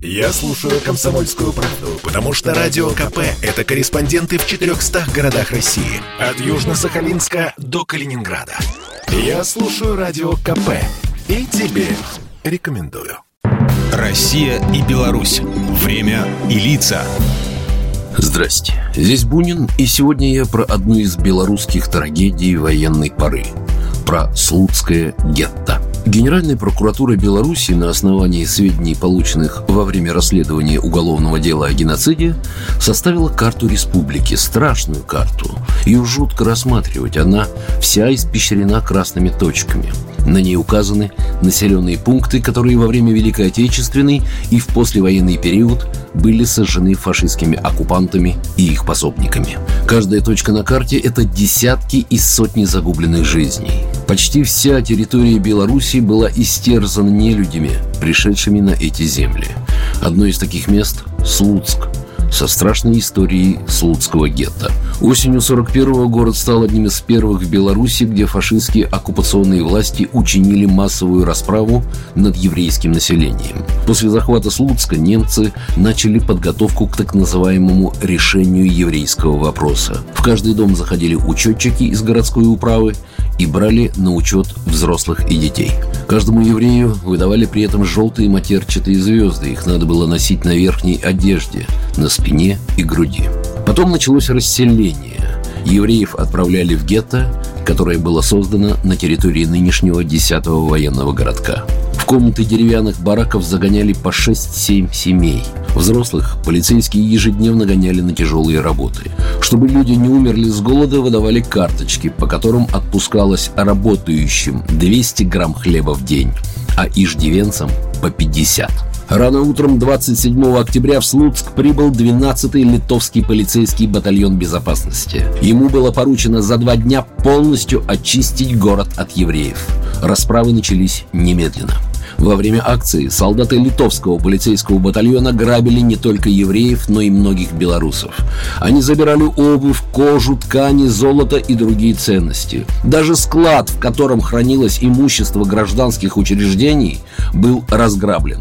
Я слушаю «Комсомольскую правду», потому что «Радио КП» — это корреспонденты в 400 городах России. От Южно-Сахалинска до Калининграда. Я слушаю «Радио КП» и тебе рекомендую. Россия и Беларусь. Время и лица. Здрасте, здесь Бунин, и сегодня я про одну из белорусских трагедий военной поры. Про Слуцкое гетто. Генеральная прокуратура Беларуси на основании сведений, полученных во время расследования уголовного дела о геноциде, составила карту республики, страшную карту. Ее жутко рассматривать, она вся испещрена красными точками. На ней указаны населенные пункты, которые во время Великой Отечественной и в послевоенный период были сожжены фашистскими оккупантами и их пособниками. Каждая точка на карте – это десятки и сотни загубленных жизней. Почти вся территория Беларуси была истерзана нелюдями, пришедшими на эти земли. Одно из таких мест – Слуцк, со страшной историей Слуцкого гетто. Осенью 41-го город стал одним из первых в Беларуси, где фашистские оккупационные власти учинили массовую расправу над еврейским населением. После захвата Слуцка немцы начали подготовку к так называемому решению еврейского вопроса. В каждый дом заходили учетчики из городской управы и брали на учет взрослых и детей. Каждому еврею выдавали при этом желтые матерчатые звезды. Их надо было носить на верхней одежде, на спине и груди. Потом началось расселение. Евреев отправляли в гетто, которое было создано на территории нынешнего 10-го военного городка. В комнаты деревянных бараков загоняли по 6-7 семей. Взрослых полицейские ежедневно гоняли на тяжелые работы. Чтобы люди не умерли с голода, выдавали карточки, по которым отпускалось работающим 200 грамм хлеба в день, а иждивенцам по 50. Рано утром 27 октября в Слуцк прибыл 12-й литовский полицейский батальон безопасности. Ему было поручено за два дня полностью очистить город от евреев. Расправы начались немедленно. Во время акции солдаты литовского полицейского батальона грабили не только евреев, но и многих белорусов. Они забирали обувь, кожу, ткани, золото и другие ценности. Даже склад, в котором хранилось имущество гражданских учреждений, был разграблен.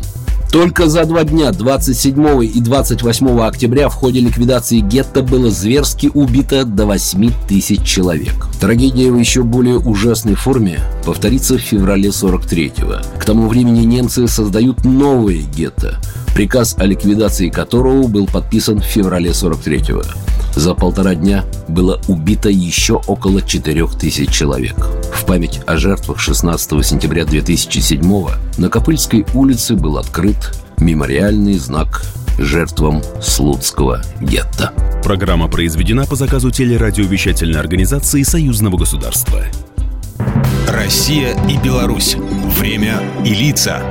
Только за два дня, 27 и 28 октября, в ходе ликвидации гетто было зверски убито до 8 тысяч человек. Трагедия в еще более ужасной форме повторится в феврале 43-го. К тому времени немцы создают новое гетто, приказ о ликвидации которого был подписан в феврале 43-го. За полтора дня было убито еще около 4000 человек. В память о жертвах 16 сентября 2007 на Копыльской улице был открыт мемориальный знак жертвам Слуцкого гетто. Программа произведена по заказу телерадиовещательной организации Союзного государства. Россия и Беларусь. Время и лица.